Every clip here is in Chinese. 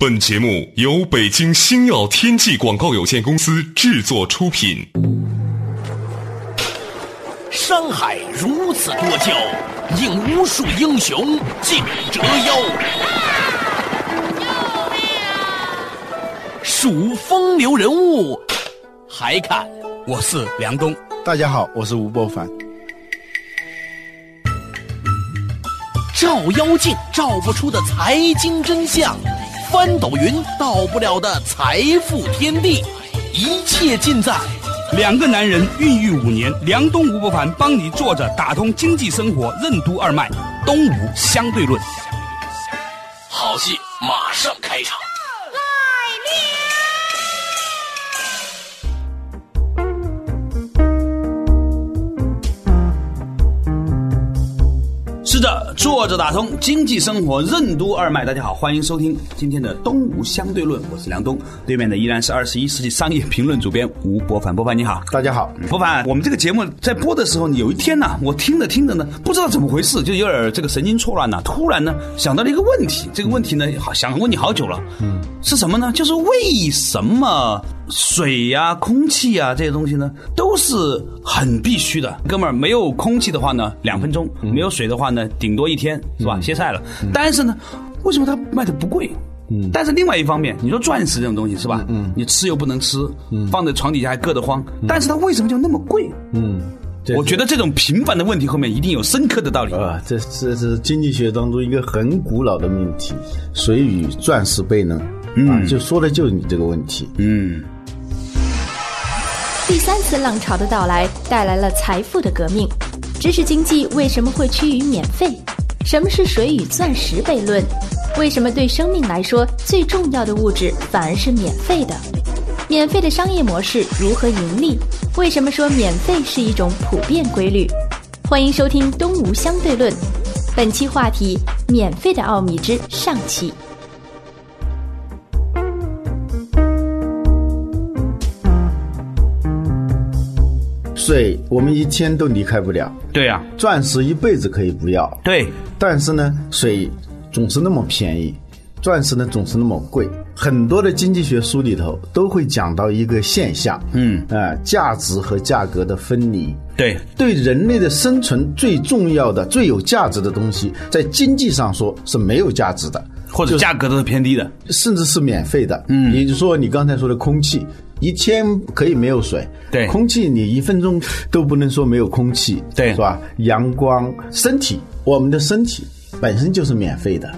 本节目由北京星耀天际广告有限公司制作出品。山海如此多娇，引无数英雄竞折腰。数风流人物，还看我是梁东。大家好，我是吴伯凡。照妖镜照不出的财经真相。翻斗云到不了的财富天地，一切尽在两个男人孕育五年。梁东吴伯凡帮你坐着打通经济生活任督二脉，东吴相对论，好戏马上开场。是的，坐着打通经济生活任督二脉。大家好，欢迎收听今天的东吴相对论，我是梁东，对面的依然是二十一世纪商业评论主编吴伯凡。伯凡你好，大家好，伯凡。我们这个节目在播的时候，有一天呢，我听着听着呢，不知道怎么回事，就有点这个神经错乱呢。突然呢，想到了一个问题，这个问题呢，好想问你好久了，嗯，是什么呢？就是为什么？水呀、空气呀这些东西呢，都是很必须的。哥们儿，没有空气的话呢，两分钟；没有水的话呢，顶多一天，是吧？歇菜了。但是呢，为什么它卖的不贵？嗯。但是另外一方面，你说钻石这种东西是吧？嗯。你吃又不能吃，嗯放在床底下还硌得慌。但是它为什么就那么贵？嗯。我觉得这种平凡的问题后面一定有深刻的道理啊！这这是经济学当中一个很古老的命题：水与钻石悖论。嗯。就说的就是你这个问题。嗯。第三次浪潮的到来带来了财富的革命，知识经济为什么会趋于免费？什么是水与钻石悖论？为什么对生命来说最重要的物质反而是免费的？免费的商业模式如何盈利？为什么说免费是一种普遍规律？欢迎收听《东吴相对论》，本期话题：免费的奥秘之上期。水，我们一天都离开不了。对呀，钻石一辈子可以不要。对，但是呢，水总是那么便宜，钻石呢总是那么贵。很多的经济学书里头都会讲到一个现象，嗯，啊，价值和价格的分离。对，对人类的生存最重要的、最有价值的东西，在经济上说是没有价值的，或者价格都是偏低的，甚至是免费的。嗯，也就是说，你刚才说的空气。一天可以没有水，对，空气你一分钟都不能说没有空气，对，是吧？阳光，身体，我们的身体本身就是免费的，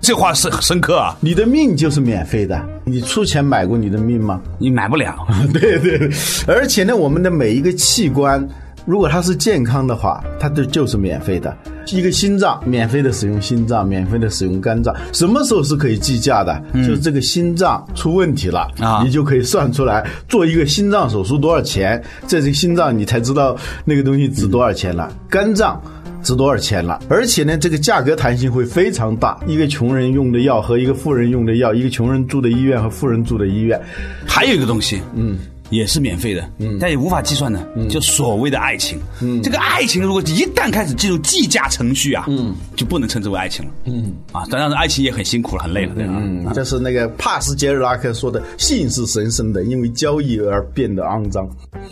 这话是深刻啊！你的命就是免费的，你出钱买过你的命吗？你买不了，对对，而且呢，我们的每一个器官。如果它是健康的话，它的就是免费的。一个心脏，免费的使用心脏，免费的使用肝脏。什么时候是可以计价的？就是这个心脏出问题了啊，你就可以算出来做一个心脏手术多少钱。这个心脏你才知道那个东西值多少钱了。肝脏值多少钱了？而且呢，这个价格弹性会非常大。一个穷人用的药和一个富人用的药，一个穷人住的医院和富人住的医院，还有一个东西，嗯。也是免费的，嗯，但也无法计算的，就所谓的爱情，嗯，这个爱情如果一旦开始进入计价程序啊，嗯，就不能称之为爱情了，嗯，啊，当然爱情也很辛苦了，很累了，对吧？嗯，这是那个帕斯捷尔拉克说的，性是神圣的，因为交易而变得肮脏，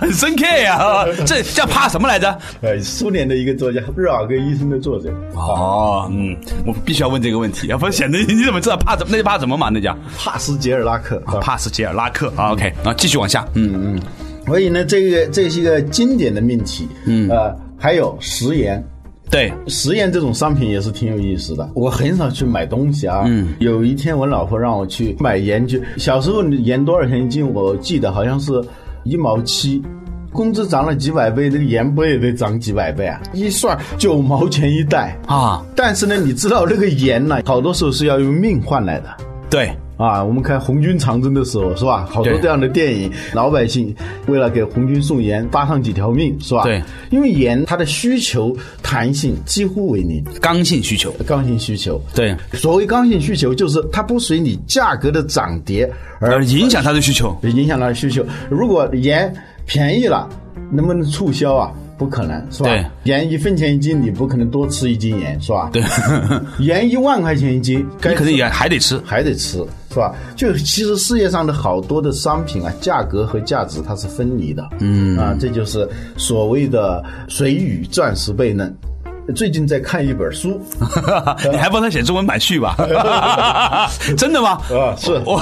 很深刻呀，这叫怕什么来着？呃，苏联的一个作家，日尔根医生的作者。哦，嗯，我必须要问这个问题，要不然显得你怎么知道怕怎么？那就怕什么嘛？那叫帕斯。捷尔拉克，帕斯杰尔拉克，OK，那，继续往下，嗯嗯，所以呢，这个这是一个经典的命题，嗯，呃，还有食盐，对，食盐这种商品也是挺有意思的。我很少去买东西啊，嗯，有一天我老婆让我去买盐去，小时候盐多少钱一斤？我记得好像是一毛七，工资涨了几百倍，这个盐不也得涨几百倍啊？一算九毛钱一袋。啊！但是呢，你知道那个盐呢，好多时候是要用命换来的，对。啊，我们看红军长征的时候，是吧？好多这样的电影，老百姓为了给红军送盐，搭上几条命，是吧？对，因为盐它的需求弹性几乎为零，刚性需求，刚性需求。对，所谓刚性需求，就是它不随你价格的涨跌而影响它的需求，影响它的需求。如果盐便宜了，能不能促销啊？不可能是吧？对，盐一分钱一斤，你不可能多吃一斤盐是吧？对，盐一万块钱一斤，该 你肯定吃也还得吃。还得吃是吧？就其实世界上的好多的商品啊，价格和价值它是分离的。嗯啊，这就是所谓的水与钻石悖论。最近在看一本书，你还帮他写中文版序吧？真的吗？啊是我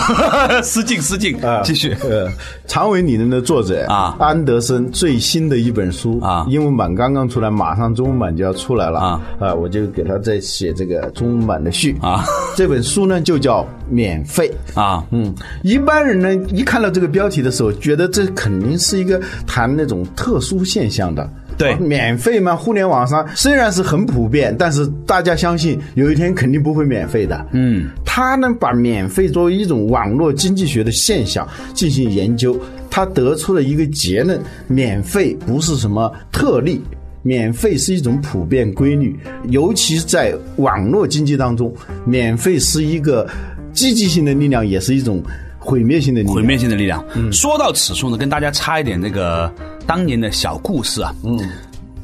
失敬失敬啊，继续。呃，长尾理论的作者啊安德森最新的一本书啊英文版刚刚出来，马上中文版就要出来了啊啊，我就给他在写这个中文版的序啊。这本书呢就叫免费啊嗯，一般人呢一看到这个标题的时候，觉得这肯定是一个谈那种特殊现象的。对啊免费嘛，互联网上虽然是很普遍，但是大家相信有一天肯定不会免费的。嗯，他呢把免费作为一种网络经济学的现象进行研究，他得出了一个结论：免费不是什么特例。免费是一种普遍规律，尤其是在网络经济当中，免费是一个积极性的力量，也是一种毁灭性的力量。毁灭性的力量。说到此处呢，跟大家插一点那个当年的小故事啊。嗯，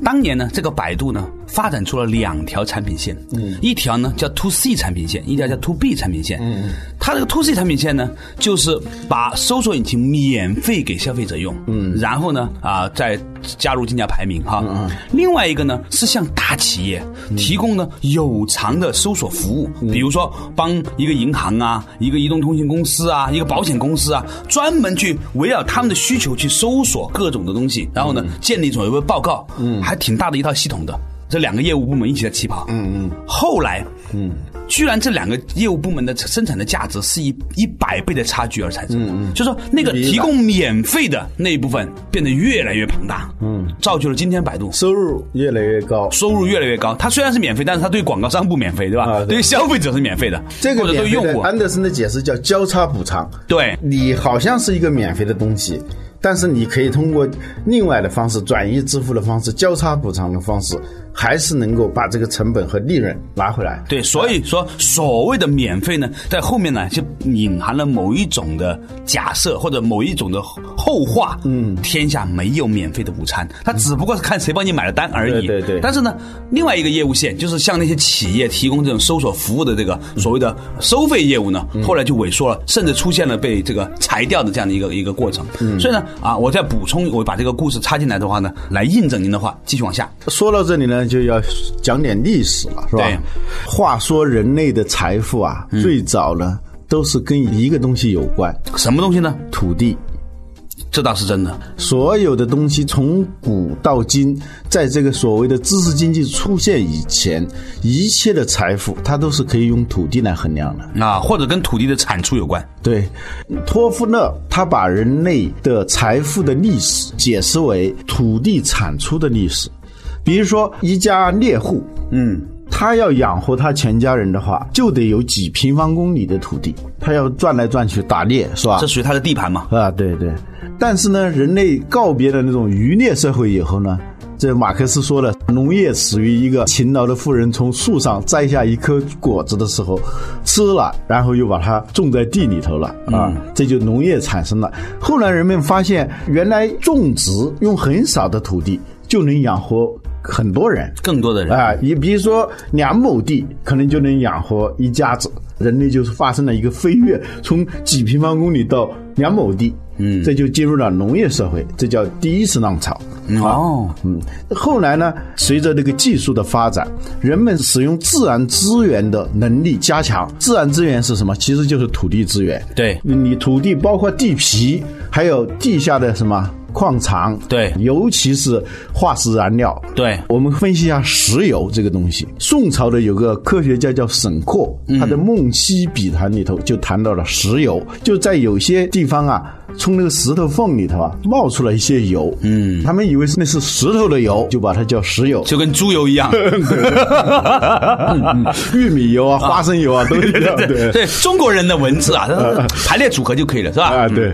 当年呢，这个百度呢发展出了两条产品线，嗯，一条呢叫 to C 产品线，一条叫 to B 产品线。嗯，它这个 to C 产品线呢，就是把搜索引擎免费给消费者用，嗯，然后呢啊再加入竞价排名哈。嗯，另外一个呢是向大企业提供呢有偿的搜索服务，比如说帮一个银行啊、一个移动通信公司啊、一个保险公司啊，专门去围绕他们的需求去搜索各种的东西，然后呢建立所谓的报告，嗯，还挺大的一套系统的。这两个业务部门一起在起跑，嗯嗯。后来，嗯，居然这两个业务部门的生产的价值是以一百倍的差距而产生，嗯嗯，就说那个提供免费的那一部分变得越来越庞大，嗯，造就了今天百度收入越来越高。收入越来越高。它虽然是免费，但是它对广告商不免费，对吧？啊对消费者是免费的，这个或者对免费的用户，安德森的解释叫交叉补偿。对你好像是一个免费的东西，但是你可以通过另外的方式，转移支付的方式、交叉补偿的方式，还是能够把这个成本和利润拿回来。对，所以说所谓的免费呢，在后面呢就隐含了某一种的假设或者某一种的后话。嗯，天下没有免费的午餐，他只不过是看谁帮你买了单而已。对对对但是呢，另外一个业务线就是向那些企业提供这种搜索服务的这个所谓的收费业务呢，后来就萎缩了，甚至出现了被这个裁掉的这样的一个一个过程。嗯所以呢，啊，我再补充，我把这个故事插进来的话呢，来印证您的话，继续往下。说到这里呢，就要讲点历史了，是吧对？话说人类的财富啊，最早呢都是跟一个东西有关，什么东西呢？土地。这倒是真的。所有的东西从古到今，在这个所谓的知识经济出现以前，一切的财富它都是可以用土地来衡量的。啊，或者跟土地的产出有关。对，托夫勒他把人类的财富的历史解释为土地产出的历史。比如说，一家猎户，嗯，他要养活他全家人的话，就得有几平方公里的土地，他要转来转去打猎，是吧？这属于他的地盘嘛？啊，对对。但是呢，人类告别了那种渔猎社会以后呢，这马克思说了，农业始于一个勤劳的富人从树上摘下一颗果子的时候吃了，然后又把它种在地里头了啊，这就农业产生了。后来人们发现，原来种植用很少的土地就能养活很多人。更多的人啊，你比如说两亩地，可能就能养活一家子。人类就是发生了一个飞跃，从几平方公里到两亩地，嗯，这就进入了农业社会，这叫第一次浪潮。哦，嗯，后来呢，随着这个技术的发展，人们使用自然资源的能力加强。自然资源是什么？其实就是土地资源。对你土地包括地皮，还有地下的什么矿藏，对尤其是化石燃料。对我们分析一下石油这个东西。宋朝的有个科学家叫沈括，他的《梦溪笔谈》里头就谈到了石油，就在有些地方啊。从那个石头缝里头啊，冒出了一些油，嗯，他们以为是那是石头的油，就把它叫石油。就跟猪油一样。玉米油啊、花生油啊都一样，对 对，中国人的文字啊，排列组合就可以了，是吧？啊，对。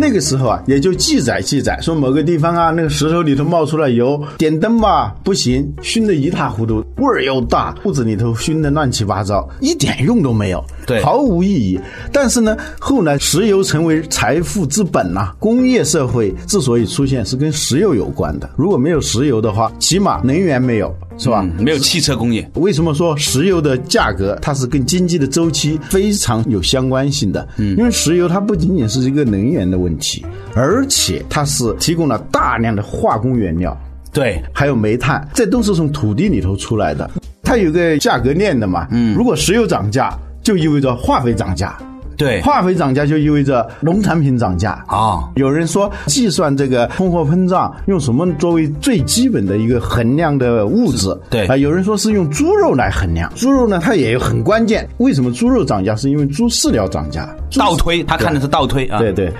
那个时候啊，也就记载记载说某个地方啊，那个石头里头冒出了油，点灯吧不行，熏得一塌糊涂，味儿又大，肚子里头熏得乱七八糟，一点用都没有。对毫无意义。但是呢，后来石油成为财富之本呐、工业社会之所以出现，是跟石油有关的。如果没有石油的话，起码能源没有，是吧？嗯没有汽车工业，为什么说石油的价格它是跟经济的周期非常有相关性的？嗯，因为石油它不仅仅是一个能源的问题，而且它是提供了大量的化工原料，对，还有煤炭，这都是从土地里头出来的。它有个价格链的嘛，嗯，如果石油涨价，就意味着化肥涨价。对，化肥涨价就意味着农产品涨价啊有人说计算这个通货膨胀用什么作为最基本的一个衡量的物质？对啊、有人说是用猪肉来衡量。猪肉呢，它也有很关键。为什么猪肉涨价？是因为猪饲料涨价。倒推，他看的是倒推啊。对对，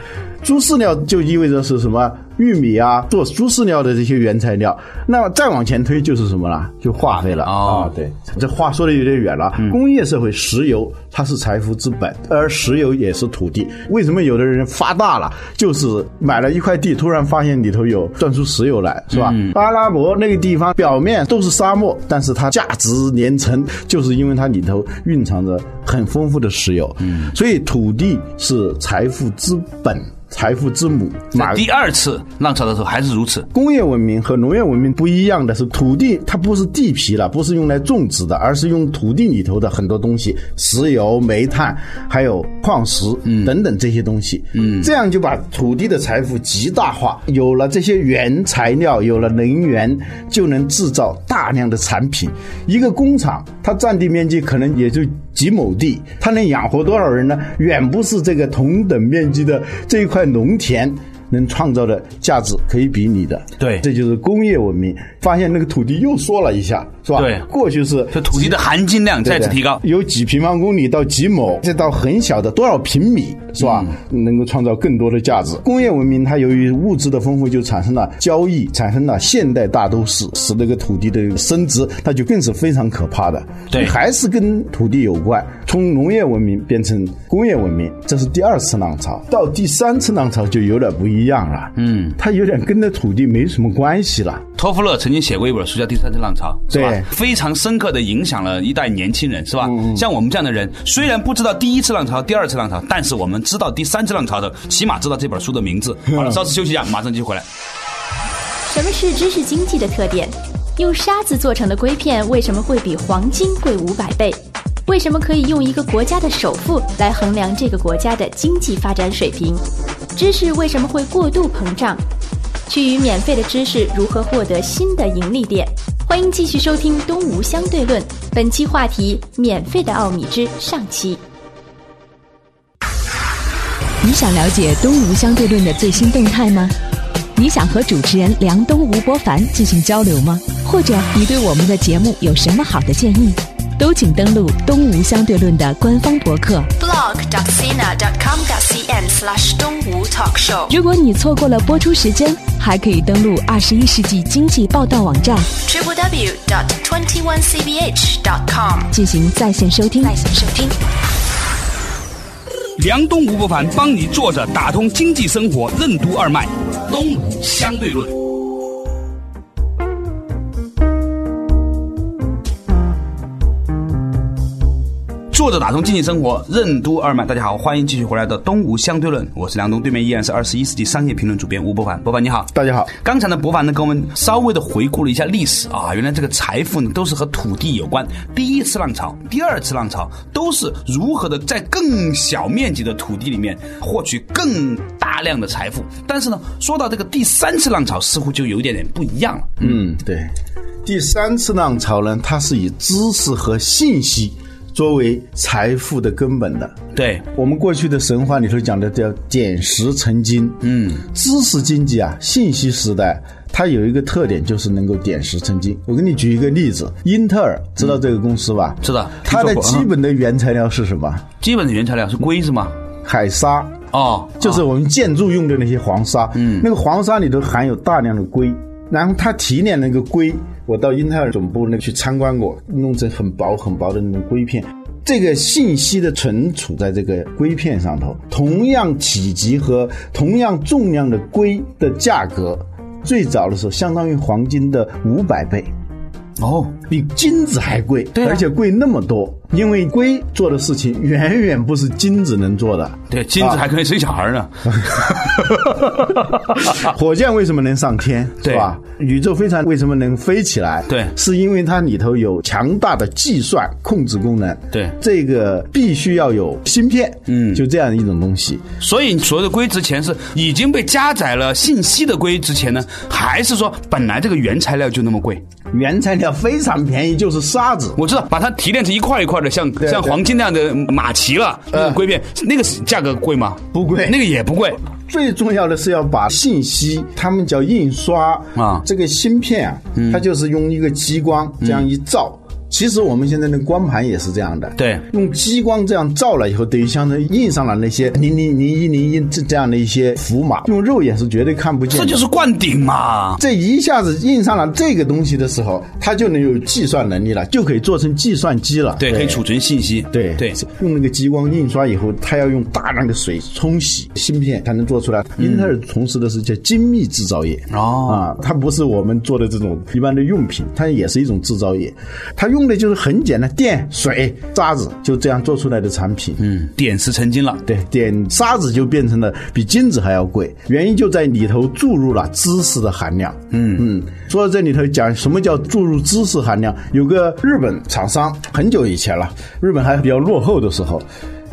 猪饲料就意味着是什么？玉米啊，做猪饲料的这些原材料。那么再往前推就是什么了？就化肥了哦啊。对，这话说的有点远了。工业社会，石油它是财富之本，而石油也是土地。为什么有的人发大了，就是买了一块地，突然发现里头有钻出石油来，是吧？阿拉伯那个地方表面都是沙漠，但是它价值连城，就是因为它里头蕴藏着很丰富的石油。嗯，所以土地是财富之本。财富之母，马第二次浪潮的时候还是如此。工业文明和农业文明不一样的是，土地它不是地皮了，不是用来种植的，而是用土地里头的很多东西，石油、煤炭，还有矿石等等这些东西。嗯，这样就把土地的财富极大化。有了这些原材料，有了能源，就能制造大量的产品。一个工厂，它占地面积可能也就几亩地，它能养活多少人呢？远不是这个同等面积的这一块农田。能创造的价值可以比拟的，对这就是工业文明。发现那个土地又缩了一下，是吧？对过去是这土地的含金量再次提高。由几平方公里到几亩，再到很小的多少平米，是吧？嗯能够创造更多的价值。工业文明它由于物质的丰富，就产生了交易，产生了现代大都市，使那个土地的升值，它就更是非常可怕的。对还是跟土地有关。从农业文明变成工业文明，这是第二次浪潮。到第三次浪潮就有点不一样了。嗯，它有点跟那土地没什么关系了。托夫勒曾经写过一本书叫《第三次浪潮》，是吧？非常深刻的影响了一代年轻人，是吧？像我们这样的人，虽然不知道第一次浪潮、第二次浪潮，但是我们知道第三次浪潮的，起码知道这本书的名字。好了，稍事休息一下，马上就回来。什么是知识经济的特点？用沙子做成的硅片为什么会比黄金贵五百倍？为什么可以用一个国家的首富来衡量这个国家的经济发展水平？知识为什么会过度膨胀？趋于免费的知识如何获得新的盈利点？欢迎继续收听《东吴相对论》，本期话题：免费的奥秘之上期。你想了解东吴相对论的最新动态吗？你想和主持人梁东、吴伯凡进行交流吗？或者你对我们的节目有什么好的建议？都请登录东吴相对论的官方博客。blog.sina.com.cn/slash 东吴 talk show 如果你错过了播出时间，还可以登录二十一世纪经济报道网站 www.twenty-onecbh.com 进行在线收听。在线收听。梁东吴不凡帮你坐着打通经济生活任督二脉，东吴相对论。坐着打通经济生活任督二脉，大家好，欢迎继续回来的东吴相对论，我是梁东，对面依然是二十一世纪商业评论主编吴伯凡，伯凡你好。大家好，刚才呢，博凡呢跟我们稍微的回顾了一下历史啊，原来这个财富呢都是和土地有关。第一次浪潮、第二次浪潮都是如何的在更小面积的土地里面获取更大量的财富。但是呢，说到这个第三次浪潮，似乎就有一点点不一样了。嗯，对。第三次浪潮呢，它是以知识和信息作为财富的根本的。对，我们过去的神话里头讲的叫捡石成金，嗯，知识经济啊，信息时代，它有一个特点就是能够点石成金。我给你举一个例子，英特尔知道这个公司吧？知道它的基本的原材料是什么？基本的原材料是硅是吗？海沙，哦，就是我们建筑用的那些黄沙，嗯，那个黄沙里头含有大量的硅，然后它提炼那个硅，我到英特尔总部那去参观过，弄成很薄很薄的那种硅片。这个信息的存储在这个硅片上头，同样体积和同样重量的硅的价格，最早的时候相当于黄金的五百倍，哦，比金子还贵，而且贵那么多。因为硅做的事情远远不是金子能做的。对，金子还可以生小孩呢。火箭为什么能上天？对是吧？宇宙飞船为什么能飞起来？对是因为它里头有强大的计算控制功能。对这个必须要有芯片。嗯就这样一种东西。所以所谓的硅值钱是已经被加载了信息的硅值钱呢，还是说本来这个原材料就那么贵？原材料非常便宜，就是沙子。我知道，把它提炼成一块一块的，像像黄金那样的马蹄了，那个硅片，那个价格贵吗？不贵那个也不贵。最重要的是要把信息，他们叫印刷啊这个芯片啊，它就是用一个激光这样一照。其实我们现在的光盘也是这样的，对用激光这样照了以后，等于相当于印上了那些零零零一零一这这样的一些符码，用肉眼是绝对看不见。这就是灌顶嘛。这一下子印上了这个东西的时候，它就能有计算能力了，就可以做成计算机了。对，可以储存信息。对对，用那个激光印刷以后，它要用大量的水冲洗芯片才能做出来。英特尔从事的是叫精密制造业哦啊，它不是我们做的这种一般的用品，它也是一种制造业。它用的就是很简单，电、水、沙子，就这样做出来的产品。嗯，点石成金了。对，点沙子就变成了比金子还要贵，原因就在里头注入了知识的含量。嗯嗯，说到这里头讲什么叫注入知识含量，有个日本厂商很久以前了，日本还比较落后的时候。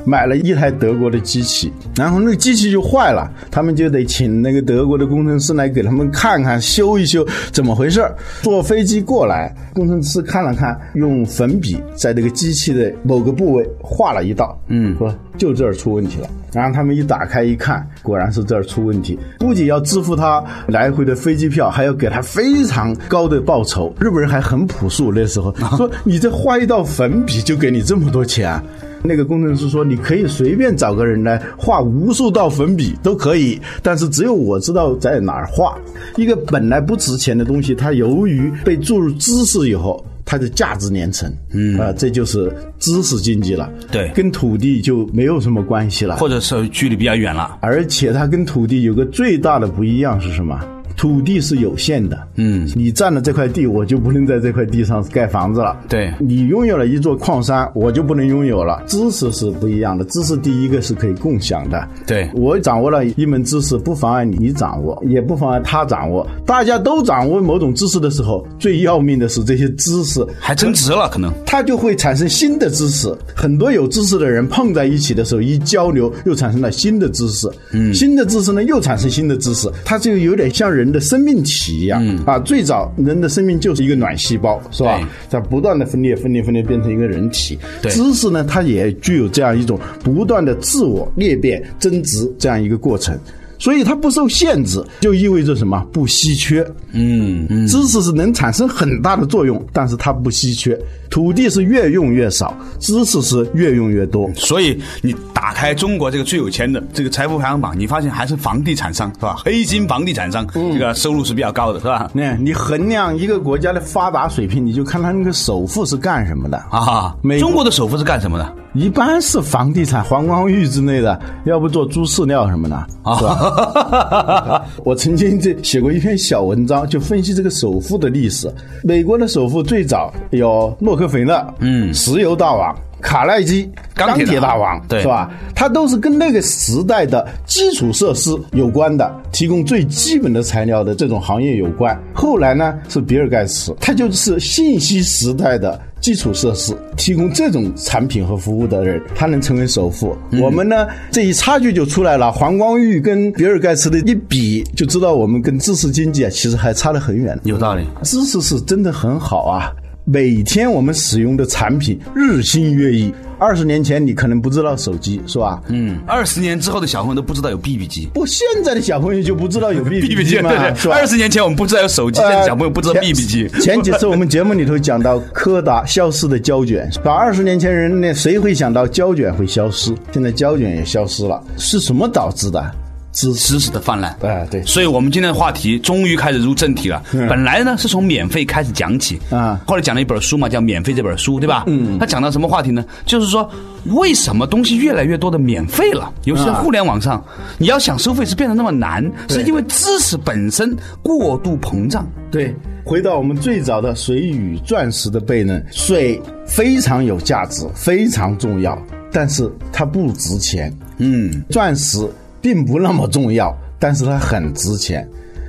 买了一台德国的机器，然后那个机器就坏了，他们就得请那个德国的工程师来给他们看看修一修怎么回事儿坐飞机过来，工程师看了看，用粉笔在这个机器的某个部位画了一道，嗯，说就这儿出问题了。然后他们一打开一看，果然是这儿出问题，不仅要支付他来回的飞机票，还要给他非常高的报酬。日本人还很朴素，那时候 说你这画一道粉笔就给你这么多钱啊。那个工程师说：“你可以随便找个人来画无数道粉笔都可以，但是只有我知道在哪儿画。一个本来不值钱的东西，它由于被注入知识以后，它的价值连城。嗯啊、这就是知识经济了。对跟土地就没有什么关系了。或者是距离比较远了。而且它跟土地有个最大的不一样是什么？土地是有限的，嗯，你占了这块地，我就不能在这块地上盖房子了。对你拥有了一座矿山，我就不能拥有了。知识是不一样的，知识第一个是可以共享的。对我掌握了一门知识，不妨碍你掌握，也不妨碍他掌握。大家都掌握某种知识的时候，最要命的是这些知识还增值了，可能。它就会产生新的知识。很多有知识的人碰在一起的时候，一交流又产生了新的知识。嗯，新的知识呢又产生新的知识，它就有点像人的生命体一样。嗯啊，最早人的生命就是一个卵细胞，是吧？在不断的分裂、分裂、分裂，变成一个人体。对知识呢，它也具有这样一种不断的自我裂变、增值这样一个过程。所以它不受限制，就意味着什么？不稀缺。嗯嗯，知识是能产生很大的作用，但是它不稀缺。土地是越用越少，知识是越用越多。所以你打开中国这个最有钱的这个财富排行榜，你发现还是房地产商是吧？黑心房地产商、这个收入是比较高的，是吧？那你衡量一个国家的发达水平，你就看他那个首富是干什么的啊，美中国的首富是干什么的？一般是房地产、黄光裕之类的，要不做猪饲料什么的，是吧？我曾经这写过一篇小文章，就分析这个首富的历史。美国的首富最早有洛克菲勒，嗯，石油大王。卡耐基，钢铁大王，对是吧？它都是跟那个时代的基础设施有关的，提供最基本的材料的这种行业有关。后来呢，是比尔盖茨，他就是信息时代的基础设施提供这种产品和服务的人，他能成为首富。我们呢，这一差距就出来了。黄光裕跟比尔盖茨的一比，就知道我们跟知识经济啊，其实还差得很远。有道理。知识是真的很好啊。每天我们使用的产品日新月异。二十年前你可能不知道手机是吧？嗯，二十年之后的小朋友都不知道有 BB 机。不，现在的小朋友就不知道有 BB，BB 机吗，对对。是吧？二十年前我们不知道有手机，现在小朋友不知道 BB 机。前前几次我们节目里头讲到柯达消失的胶卷，把二十年前人呢，谁会想到胶卷会消失？现在胶卷也消失了，是什么导致的？知知识的泛滥。哎对所以我们今天的话题终于开始入正题了。本来呢是从免费开始讲起啊后来讲了一本书嘛，叫《免费》这本书，对吧？嗯，他讲到什么话题呢？就是说为什么东西越来越多的免费了，尤其在互联网上，你要想收费是变得那么难，是因为知识本身过度膨胀。对，回到我们最早的水与钻石的悖论，水非常有价值，非常重要，但是它不值钱。嗯，钻石并不那么重要，但是它很值钱。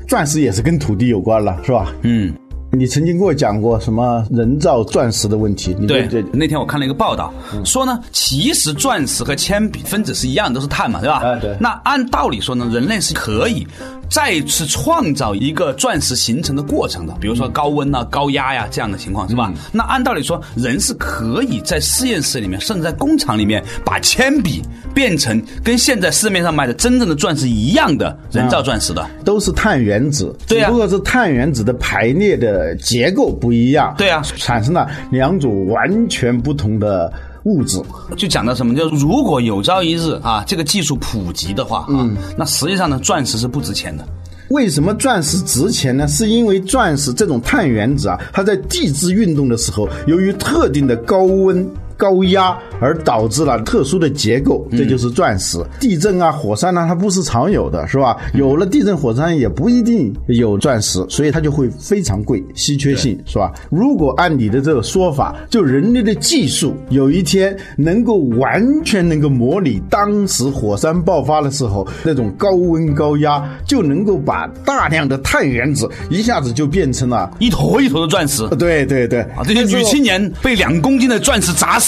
钻石也是跟土地有关了，是吧？嗯，你曾经跟我讲过什么人造钻石的问题？你对这，那天我看了一个报道，说呢，其实钻石和铅笔分子是一样，都是碳嘛，对吧？啊对那按道理说呢，人类是可以再次创造一个钻石形成的过程的，比如说高温啊、高压呀、这样的情况，是吧？那按道理说，人是可以在实验室里面，甚至在工厂里面，把铅笔变成跟现在市面上卖的真正的钻石一样的人造钻石的。都是碳原子，对啊只不过是碳原子的排列的结构不一样，对啊产生了两种完全不同的物质。就讲到什么？就如果有朝一日啊，这个技术普及的话啊，那实际上呢，钻石是不值钱的。为什么钻石值钱呢？是因为钻石这种碳原子啊，它在地质运动的时候，由于特定的高温。高压而导致了特殊的结构，这就是钻石。地震啊、火山啊，它不是常有的，是吧？有了地震、火山也不一定有钻石，所以它就会非常贵，稀缺性是吧？如果按你的这个说法，就人类的技术有一天能够完全能够模拟当时火山爆发的时候那种高温高压，就能够把大量的碳原子一下子就变成了。一坨一坨的钻石对对对，啊，这些女青年被两公斤的钻石砸死。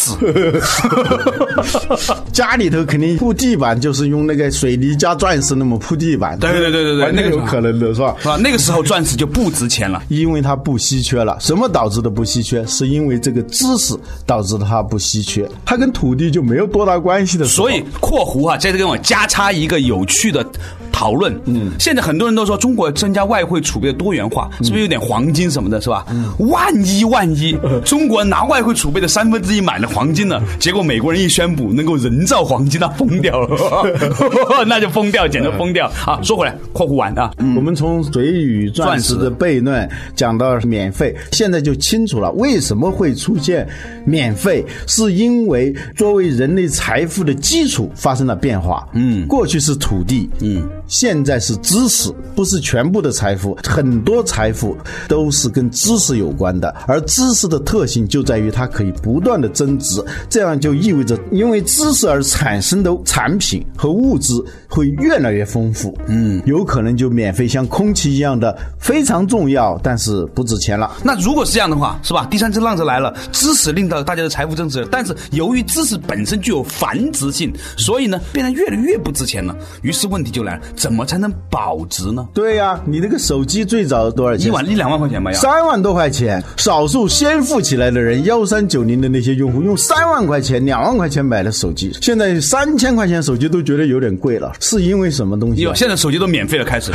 家里头肯定铺地板就是用那个水泥加钻石那么铺地板，对对对对对那个有可能的是吧？是吧？那个时候钻石就不值钱了。因为它不稀缺了，什么导致的不稀缺？是因为这个知识导致它不稀缺，它跟土地就没有多大关系的。所以（括弧啊）在这跟我加插一个有趣的讨论。嗯，现在很多人都说中国增加外汇储备的多元化，是不是有点黄金什么的，是吧？万一万一中国拿外汇储备的三分之一买了黄金了，结果美国人一宣布能够人造黄金，那疯掉了，那就疯掉，简直疯掉。啊！说回来，括弧完啊，我们从水与钻石的悖论讲到免费，现在就清楚了为什么会出现免费，是因为作为人类财富的基础发生了变化。嗯，过去是土地，嗯，现在是知识，不是全部的财富，很多财富都是跟知识有关的，而知识的特性就在于它可以不断的增值，这样就意味着因为知识而产生的产品和物质会越来越丰富。嗯，有可能就免费像空气一样的非常重要，但是不值钱了。那如果是这样的话，是吧？第三次浪潮来了，知识令到大家的财富增值了，但是由于知识本身具有繁殖性，所以呢，变得越来越不值钱了。于是问题就来了，怎么才能保值呢？对呀、你那个手机最早多少钱？一万一两万块钱吧，要。三万多块钱，少数先富起来的人，幺三九零的那些用户用三万块钱、两万块钱买的手机，现在三千块钱手机都觉得有点贵了，是因为什么东西现在手机都免费了，开始，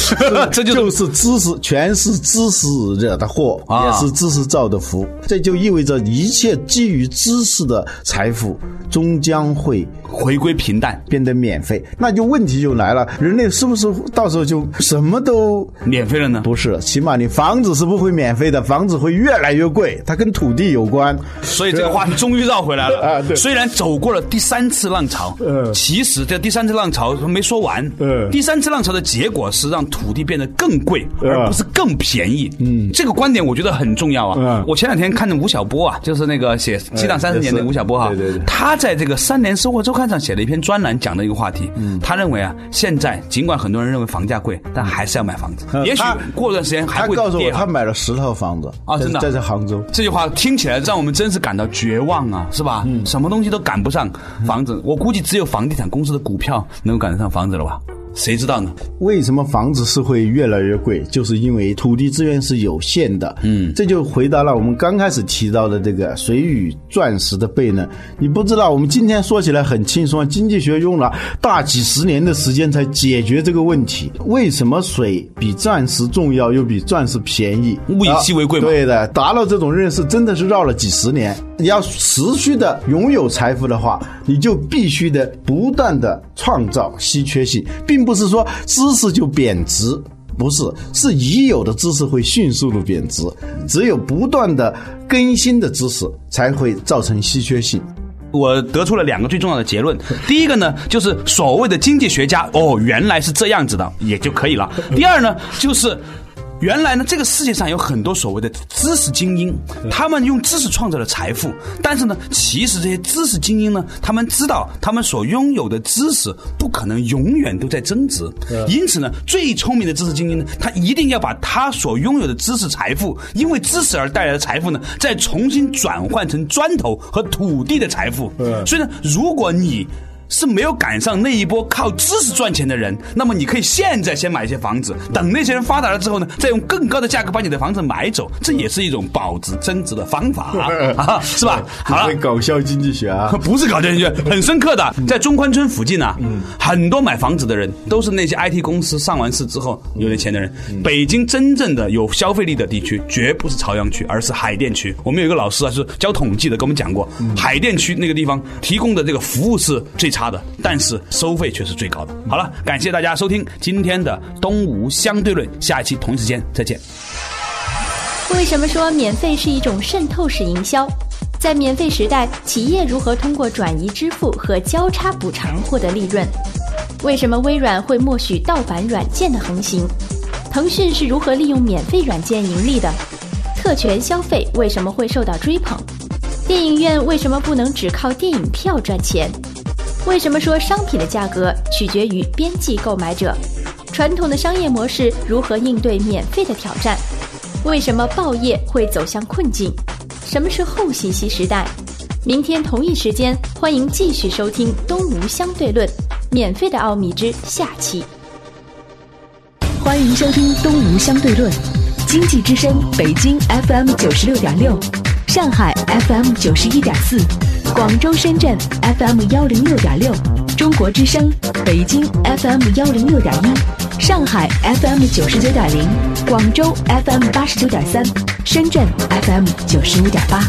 这就就是知识，全是知识惹的祸，啊。也是知识造的福。这就意味着一切基于知识的财富终将会回归平淡，变得免费。那就问题就来了，人类是不是到时候就什么都免费了呢？不是？起码你房子是不会免费的，房子会越来越贵，它跟土地有关。所以这个话题终于绕回来了啊对虽然走过了第三次浪潮，嗯其实这第三次浪潮没说完。嗯第三次浪潮的结果是让土地变得更贵，嗯而不是更便宜。嗯，这个观点我觉得很重要啊。嗯我前两天看的吴晓波啊，就是那个写《激荡三十年》的吴晓波哈，对对对他在这个《三联生活周刊》上写了一篇专栏，讲的一个话题。嗯，他认为啊，现在尽管很多人认为房价贵，但还是要买房子。也许过段时间还会他告诉我，他买了十套房子啊真的在这杭州。这句话听起来让我们真是感到绝望啊，是吧？什么东西都赶不上房子，我估计只有房地产公司的股票能够赶得上房子了吧？谁知道呢？为什么房子是会越来越贵？就是因为土地资源是有限的。嗯，这就回答了我们刚开始提到的这个水与钻石的悖论。你不知道，我们今天说起来很轻松，经济学用了大几十年的时间才解决这个问题。为什么水比钻石重要，又比钻石便宜？物以稀为贵嘛啊对的，达到这种认识真的是绕了几十年。你要持续的拥有财富的话，你就必须的不断的创造稀缺性，并不是说知识就贬值。不是，是已有的知识会迅速的贬值，只有不断的更新的知识才会造成稀缺性。我得出了两个最重要的结论。第一个呢，就是所谓的经济学家，哦，原来是这样子的，也就可以了。第二呢，就是。原来呢，这个世界上有很多所谓的知识精英，他们用知识创造了财富。但是呢，其实这些知识精英呢，他们知道他们所拥有的知识不可能永远都在增值。因此呢，最聪明的知识精英呢，他一定要把他所拥有的知识财富，因为知识而带来的财富呢，再重新转换成砖头和土地的财富。所以呢，如果你是没有赶上那一波靠知识赚钱的人，那么你可以现在先买一些房子，等那些人发达了之后呢，再用更高的价格把你的房子买走，这也是一种保值增值的方法 啊，是吧？好了，搞笑经济学啊，不是搞笑经济学，很深刻的，在中关村附近啊，很多买房子的人都是那些 IT 公司上完市之后有点钱的人。北京真正的有消费力的地区，绝不是朝阳区，而是海淀区。我们有一个老师啊，是教统计的，跟我们讲过，海淀区那个地方提供的这个服务是最差的，但是收费却是最高的。好了，感谢大家收听今天的东吴相对论，下一期同时间再见。为什么说免费是一种渗透式营销？在免费时代，企业如何通过转移支付和交叉补偿获得利润？为什么微软会默许盗版软件的横行？腾讯是如何利用免费软件盈利的？特权消费为什么会受到追捧？电影院为什么不能只靠电影票赚钱？为什么说商品的价格取决于边际购买者？传统的商业模式如何应对免费的挑战？为什么报业会走向困境？什么是后信息时代？明天同一时间，欢迎继续收听《东吴相对论》，免费的奥秘之下期。欢迎收听《东吴相对论》，经济之声北京 FM 九十六点六，上海 FM 九十一点四，广州、深圳 FM 幺零六点六，中国之声北京 FM 幺零六点一，上海 FM 九十九点零，广州 FM 八十九点三，深圳 FM 九十五点八。